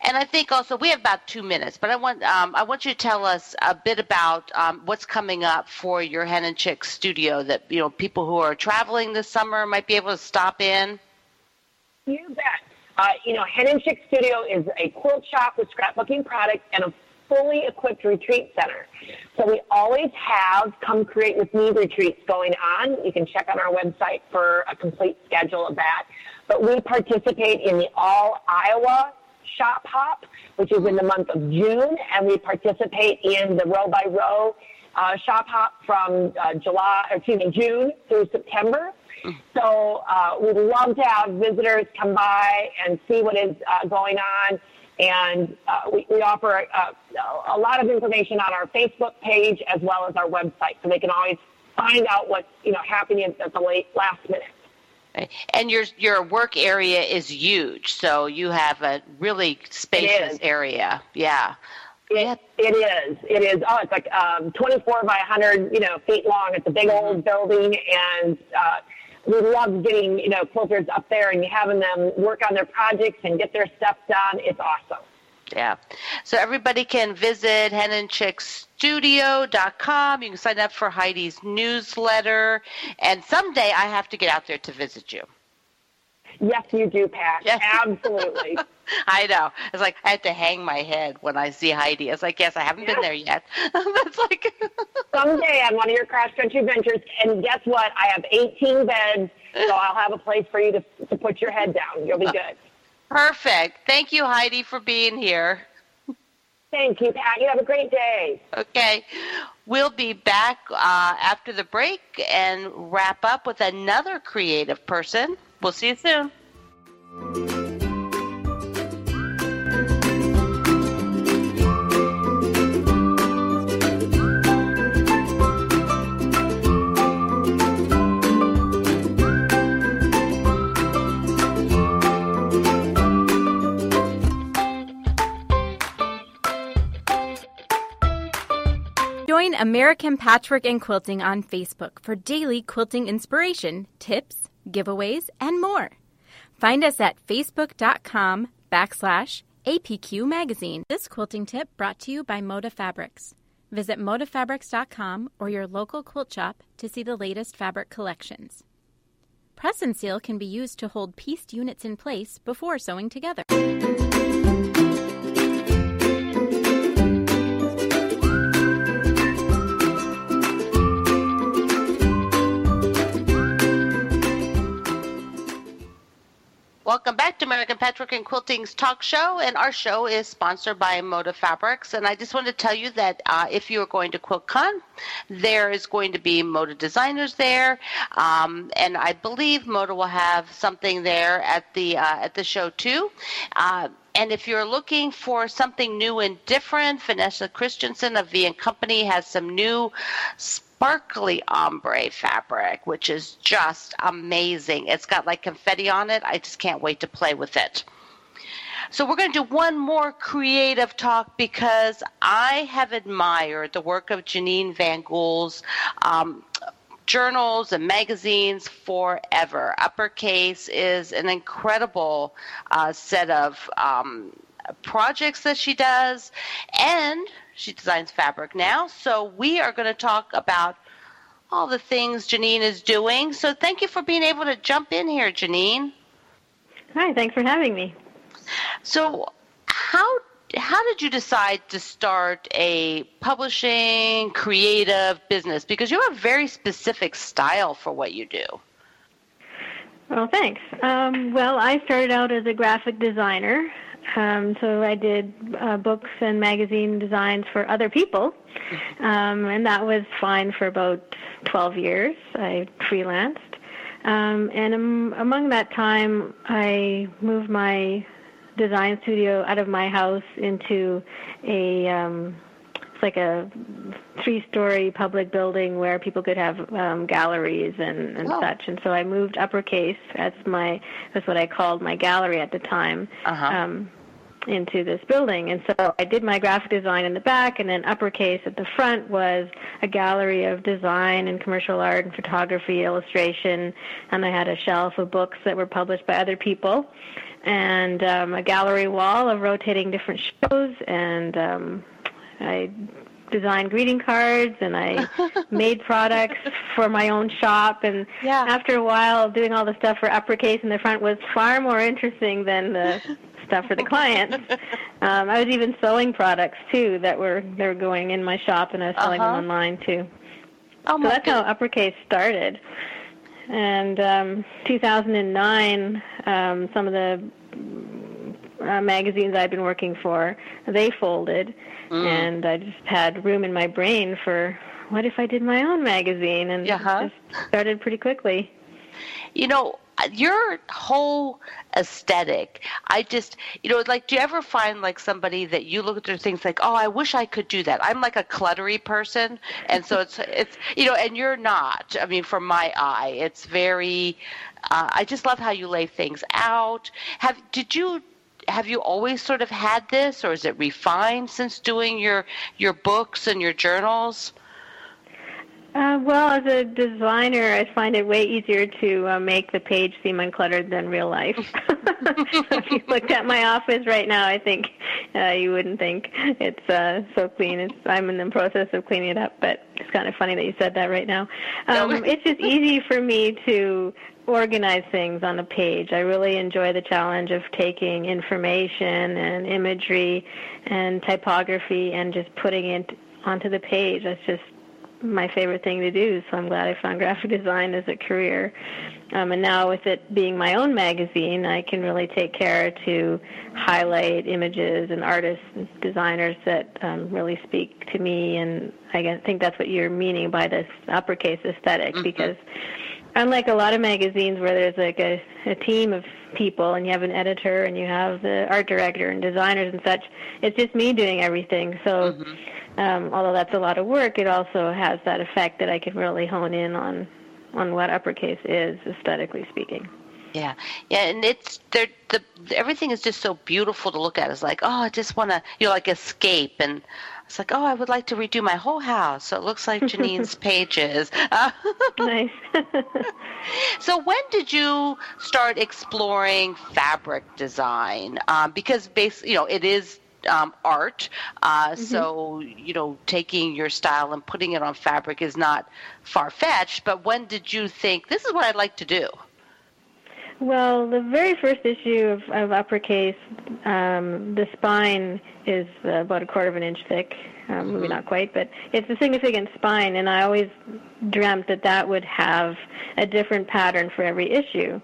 and I think also we have about two minutes, but I want um, I want you to tell us a bit about um, what's coming up for your Hen and Chick studio. That you know people who are traveling this summer might be able to stop in. You bet. Uh, you know, Hen and Chick Studio is a quilt shop with scrapbooking products and a fully equipped retreat center. So we always have come create with me retreats going on. You can check on our website for a complete schedule of that. But we participate in the All Iowa Shop Hop, which is in the month of June, and we participate in the Row by Row uh, Shop Hop from uh, July, excuse me, June through September. So uh, we'd love to have visitors come by and see what is uh, going on. And uh, we, we offer uh, a lot of information on our Facebook page as well as our website, so they can always find out what's you know happening at the late last minute. Right. And your your work area is huge, so you have a really spacious area. Yeah. It, it is. It is. Oh, it's like um, 24 by 100, you know, feet long. It's a big old building, and uh, we love getting you know quilters up there and having them work on their projects and get their stuff done. It's awesome. Yeah. So everybody can visit henandchickstudio.com. You can sign up for Heidi's newsletter. And someday I have to get out there to visit you. Yes, you do, Pat. Yes. Absolutely. I know. It's like I have to hang my head when I see Heidi. It's like, yes, I haven't been there yet. That's like, Someday on one of your cross country ventures, and guess what? I have 18 beds, so I'll have a place for you to, to put your head down. You'll be good. perfect. Thank you, Heidi, for being here. Thank you, Pat. You have a great day. Okay. We'll be back uh, after the break and wrap up with another creative person. We'll see you soon. Join American Patchwork and Quilting on Facebook for daily quilting inspiration, tips, giveaways, and more. Find us at facebook.com backslash APQ Magazine. This quilting tip brought to you by Moda Fabrics. Visit modafabrics.com or your local quilt shop to see the latest fabric collections. Press and seal can be used to hold pieced units in place before sewing together. Welcome back to American Patchwork and Quilting's talk show, and our show is sponsored by Moda Fabrics. And I just want to tell you that uh, if you are going to QuiltCon, there is going to be Moda designers there, um, and I believe Moda will have something there at the uh, at the show too. Uh, and if you're looking for something new and different, Vanessa Christensen of V and Company has some new sparkly ombre fabric, which is just amazing. It's got like confetti on it. I just can't wait to play with it. So we're going to do one more creative talk because I have admired the work of Janine Vangool's um, journals and magazines forever. Uppercase is an incredible uh, set of um, projects that she does, and she designs fabric now. So we are going to talk about all the things Janine is doing. So thank you for being able to jump in here, Janine. Hi, thanks for having me. So how how did you decide to start a publishing creative business? Because you have a very specific style for what you do. Well, thanks. Um, well, I started out as a graphic designer. Um, so I did uh, books and magazine designs for other people, um, and that was fine for about 12 years. I freelanced, um, and um, among that time, I moved my design studio out of my house into a um, like a three-story public building where people could have um, galleries and, and Oh. such. And so I moved uppercase. That's my that's what I called my gallery at the time. Uh-huh. Um, into this building. And so I did my graphic design in the back, and then uppercase at the front was a gallery of design and commercial art and photography, illustration, and I had a shelf of books that were published by other people, and um, a gallery wall of rotating different shows, and um, I designed greeting cards and I made products for my own shop and Yeah. after a while doing all the stuff for uppercase in the front was far more interesting than the stuff for the clients. Um, I was even selling products too that were they were going in my shop and I was selling Uh-huh. them online too. Oh So that's how uppercase started. And um, 2009, um, some of the uh, magazines I've been working for, they folded, Mm. and I just had room in my brain for what if I did my own magazine, and it just started pretty quickly. You know, your whole aesthetic, I just, you know, like, do you ever find like somebody that you look at their things like, oh, I wish I could do that. I'm like a cluttery person, and so it's, it's, you know, and you're not. I mean, from my eye, it's very. Uh, I just love how you lay things out. Have did you? Have you always sort of had this, or is it refined since doing your your books and your journals? Uh, well, as a designer, I find it way easier to uh, make the page seem uncluttered than real life. if you looked at my office right now, I think uh, you wouldn't think it's uh, so clean. It's, I'm in the process of cleaning it up, but it's kind of funny that you said that right now. Um, it's just easy for me to organize things on a page. I really enjoy the challenge of taking information and imagery and typography and just putting it onto the page. That's just my favorite thing to do. So I'm glad I found graphic design as a career. Um, and now with it being my own magazine, I can really take care to highlight images and artists and designers that um, really speak to me. And I guess- think that's what you're meaning by this uppercase esthetic because unlike a lot of magazines where there's like a, a team of people and you have an editor and you have the art director and designers and such, it's just me doing everything. So um, although that's a lot of work, it also has that effect that I can really hone in on on what uppercase is aesthetically speaking. Yeah, yeah, and it's they're, the everything is just so beautiful to look at. It's like, oh, I just want to, you know, like escape, and it's like, oh, I would like to redo my whole house, so it looks like Janine's pages. Uh, Nice. so when did you start exploring fabric design? Um, because base, you know, it is um, art. Uh, So you know, taking your style and putting it on fabric is not far fetched. But when did you think this is what I'd like to do? Well, the very first issue of, of uppercase, um, the spine is uh, about a quarter of an inch thick. Um, Maybe not quite, but it's a significant spine, and I always dreamt that that would have a different pattern for every issue.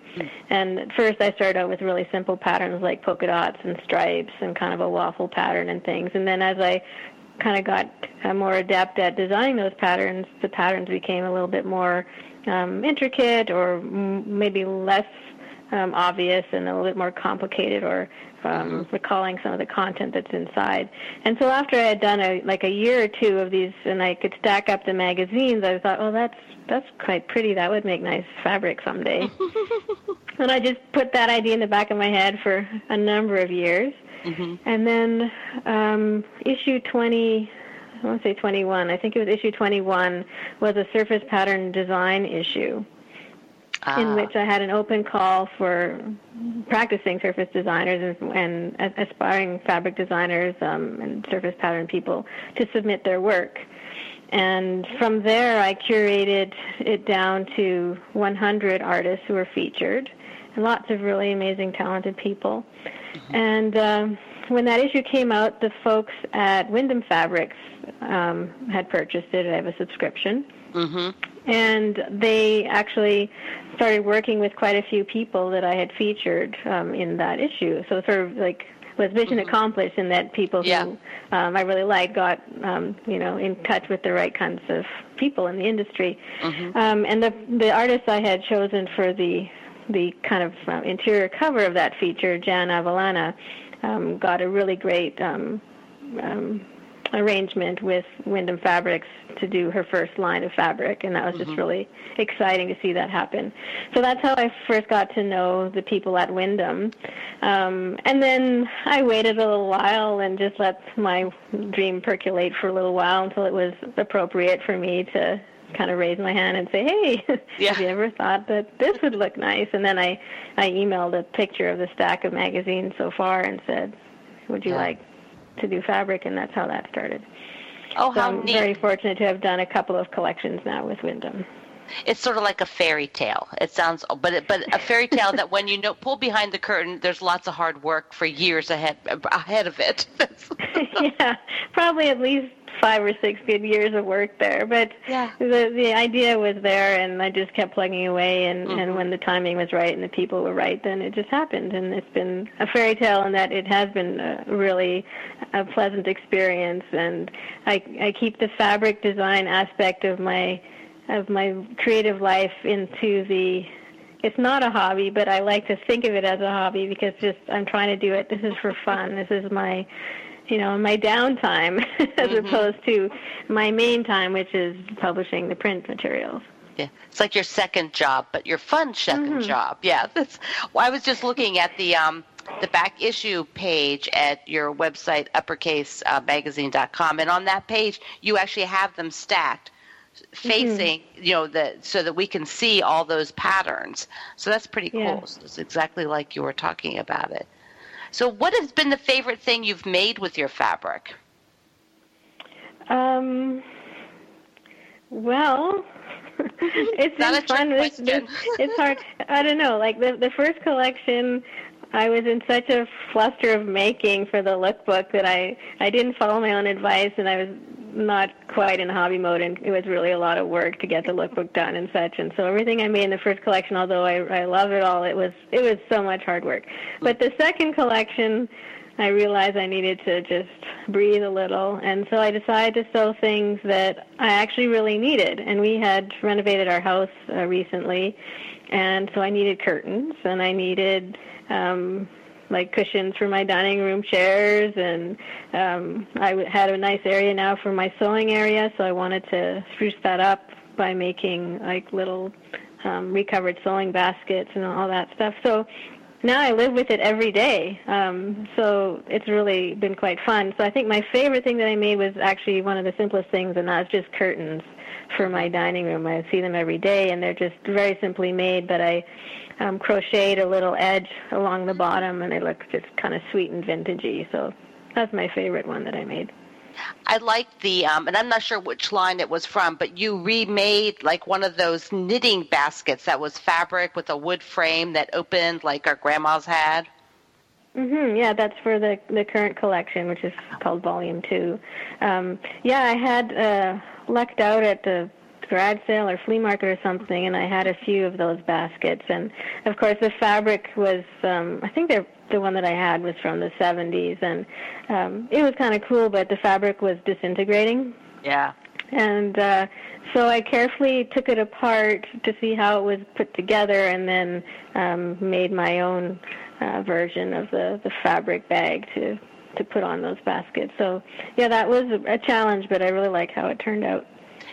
And at first, I started out with really simple patterns like polka dots and stripes and kind of a waffle pattern and things. And then as I kind of got uh, more adept at designing those patterns, the patterns became a little bit more um, intricate or m- maybe less um, obvious and a little bit more complicated or um, recalling some of the content that's inside. And so after I had done a, like a year or two of these and I could stack up the magazines, I thought, oh, that's that's quite pretty. That would make nice fabric someday. and I just put that idea in the back of my head for a number of years. And then um, issue 20, I want to say 21, I think it was issue 21, was a surface pattern design issue in Ah. which I had an open call for practicing surface designers and, and aspiring fabric designers um, and surface pattern people to submit their work. And from there, I curated it down to 100 artists who were featured, and lots of really amazing, talented people. And um, when that issue came out, the folks at Windham Fabrics um, had purchased it. I have a subscription. Mm-hmm. And they actually started working with quite a few people that I had featured um, in that issue. So sort of like was mission Mhm. accomplished in that people Yeah. who um, I really liked got um, you know in touch with the right kinds of people in the industry. Mhm. Um, and the the artist I had chosen for the the kind of uh, interior cover of that feature, Jan Avellana, um, got a really great um, um, arrangement with Windham Fabrics to do her first line of fabric, and that was just Mhm. really exciting to see that happen. So that's how I first got to know the people at Windham. Um, and then I waited a little while and just let my dream percolate for a little while until it was appropriate for me to kind of raise my hand and say, "Hey, Yeah. have you ever thought that this would look nice?" And then I I emailed a picture of the stack of magazines so far and said, "Would you Yeah. like to do fabric?" And that's how that started. Oh, So how I'm neat! very fortunate to have done a couple of collections now with Windham. It's sort of like a fairy tale. It sounds, but it, but a fairy tale that when you know pull behind the curtain, there's lots of hard work for years ahead ahead of it. yeah, probably at least five or six good years of work there. But Yeah. the the idea was there, and I just kept plugging away. And Mhm. and when the timing was right and the people were right, then it just happened. And it's been a fairy tale in that it has been a really a pleasant experience. And I I keep the fabric design aspect of my of my creative life into the it's not a hobby, but I like to think of it as a hobby because just I'm trying to do it. This is for fun. This is my, you know, my downtime as Mhm. opposed to my main time, which is publishing the print materials. Yeah, it's like your second job, but your fun 2nd Mhm. job. Yeah, that's. Well, I was just looking at the um, the back issue page at your website, uppercasemagazine.com, and on that page, you actually have them stacked, facing you know that so that we can see all those patterns. So that's pretty cool. Yeah. So it's exactly like you were talking about it. So, what has been the favorite thing you've made with your fabric? Um, well, it's been fun. This, this, question. it's hard. I don't know. Like the the first collection, I was in such a fluster of making for the lookbook that I I didn't follow my own advice, and I was not quite in hobby mode, and it was really a lot of work to get the lookbook done and such. And so everything I made in the first collection, although I I love it all, it was it was so much hard work. But the second collection. I realized I needed to just breathe a little, and so I decided to sew things that I actually really needed. And we had renovated our house uh, recently, and so I needed curtains, and I needed um, like cushions for my dining room chairs, and um, I had a nice area now for my sewing area, so I wanted to spruce that up by making like little um, recovered sewing baskets and all that stuff. So now I live with it every day. Um, so it's really been quite fun. So I think my favorite thing that I made was actually one of the simplest things, and that's just curtains for my dining room. I see them every day, and they're just very simply made. But I um, crocheted a little edge along the bottom, and they look just kind of sweet and vintagey. So that's my favorite one that I made. I like the, um, and I'm not sure which line it was from, but you remade like one of those knitting baskets that was fabric with a wood frame that opened like our grandmas had. Hmm Yeah, that's for the the current collection, which is called Volume Two. Um, yeah, I had uh, lucked out at the garage sale or flea market or something, and I had a few of those baskets. And of course, the fabric was um, I think they're the one that I had was from the 70s, and um, it was kind of cool, but the fabric was disintegrating. Yeah. And uh, so I carefully took it apart to see how it was put together, and then um, made my own uh, version of the, the fabric bag to to put on those baskets. So yeah, that was a challenge, but I really like how it turned out.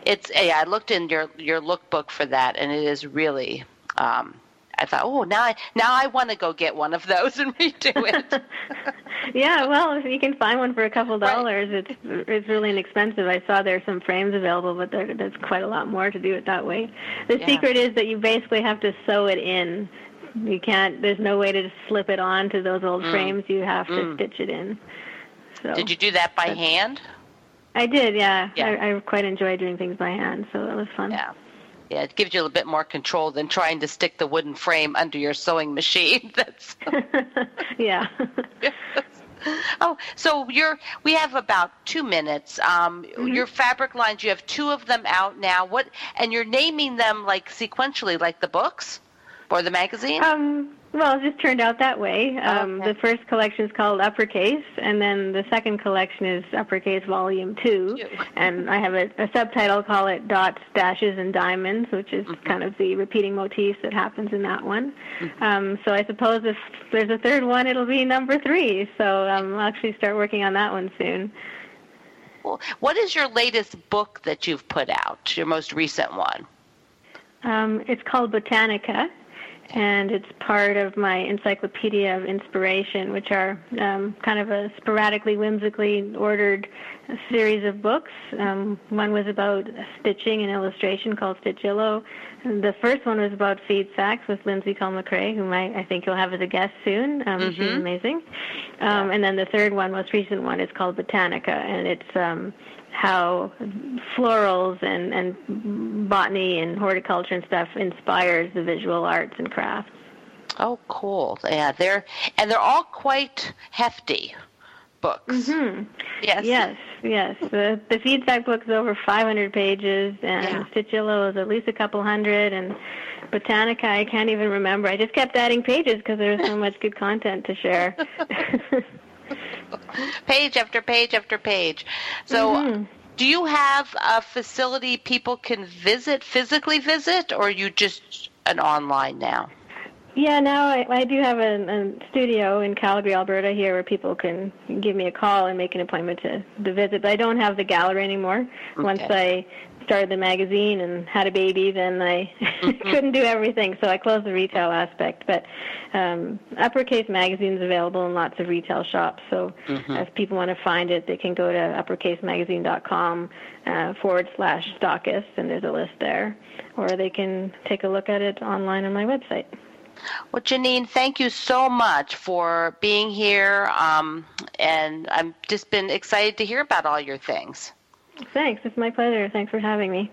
It's yeah. I looked in your your lookbook for that, and it is really. Um, I thought, oh, now I now I want to go get one of those and redo it. yeah, well, if you can find one for a couple Right. dollars, it's it's really inexpensive. I saw there's some frames available, but there, there's quite a lot more to do it that way. The Yeah. secret is that you basically have to sew it in. You can't. There's no way to slip it on to those old Mm. frames. You have to Mm. stitch it in. So Did you do that by hand? I did. Yeah, Yeah. I, I quite enjoy doing things by hand, so it was fun. Yeah. Yeah, it gives you a little bit more control than trying to stick the wooden frame under your sewing machine. That's yeah. Oh, so you're we have about two minutes. Um, Mm-hmm. Your fabric lines, you have two of them out now. What and you're naming them like sequentially, like the books or the magazine. Um, well, it just turned out that way. Um, Okay. The first collection is called Uppercase, and then the second collection is Uppercase Volume Two. Two. And I have a, a subtitle call it Dots, Dashes, and Diamonds, which is kind of the repeating motif that happens in that one. Um, so I suppose if there's a third one, it'll be number three. So um, I'll actually start working on that one soon. Well, what is your latest book that you've put out? Your most recent one. Um, it's called Botanica, and it's part of my Encyclopedia of Inspiration, which are um, kind of a sporadically, whimsically ordered series of books. Um, one was about stitching and illustration called Stitchillo. The first one was about feed sacks with Linzee Kull McCray, whom I, I think you'll have as a guest soon. Um, She's amazing. Um, And then the third one, most recent one, is called Botanica, and it's um, how florals and, and botany and horticulture and stuff inspires the visual arts and crafts. Oh, cool. Yeah, they're and they're all quite hefty books. Mm-hmm. Yes. Yes, yes. The the feed sack book is over 500 pages, and Yeah. Stitchillo is at least a couple hundred, and Botanica I can't even remember. I just kept adding pages because there was so much good content to share. Page after page after page. So. Mhm. Do you have a facility people can visit, physically visit, or are you just an online now? Yeah, now I, I do have a, a studio in Calgary, Alberta, here where people can give me a call and make an appointment to, to visit. But I don't have the gallery anymore. Once I started the magazine and had a baby, then I couldn't do everything, so I closed the retail aspect. But um, Uppercase Magazine is available in lots of retail shops, so if people want to find it, they can go to uppercasemagazine.com uh, forward slash stockist, and there's a list there. Or they can take a look at it online on my website. Well, Janine, thank you so much for being here, um, and I've just been excited to hear about all your things. Thanks. It's my pleasure. Thanks for having me.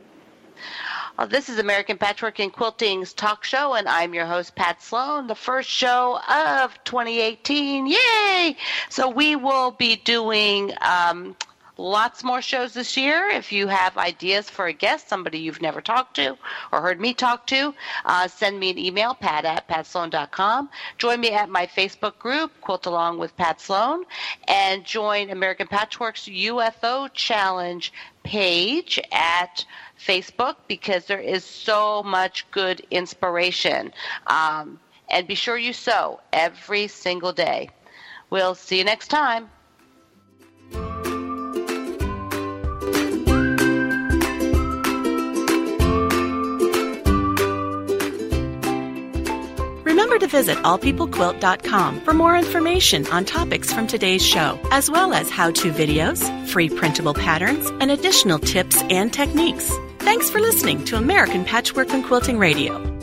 Uh, this is American Patchwork and Quilting's talk show, and I'm your host, Pat Sloan, the first show of 2018. Yay! So we will be doing um, lots more shows this year. If you have ideas for a guest, somebody you've never talked to or heard me talk to, uh, send me an email, pat at patsloan.com. Join me at my Facebook group, Quilt Along with Pat Sloan, and join American Patchwork's UFO Challenge page at Facebook because there is so much good inspiration. Um, and be sure you sew every single day. We'll see you next time. Remember to visit allpeoplequilt.com for more information on topics from today's show, as well as how to videos, free printable patterns, and additional tips and techniques. Thanks for listening to American Patchwork and Quilting Radio.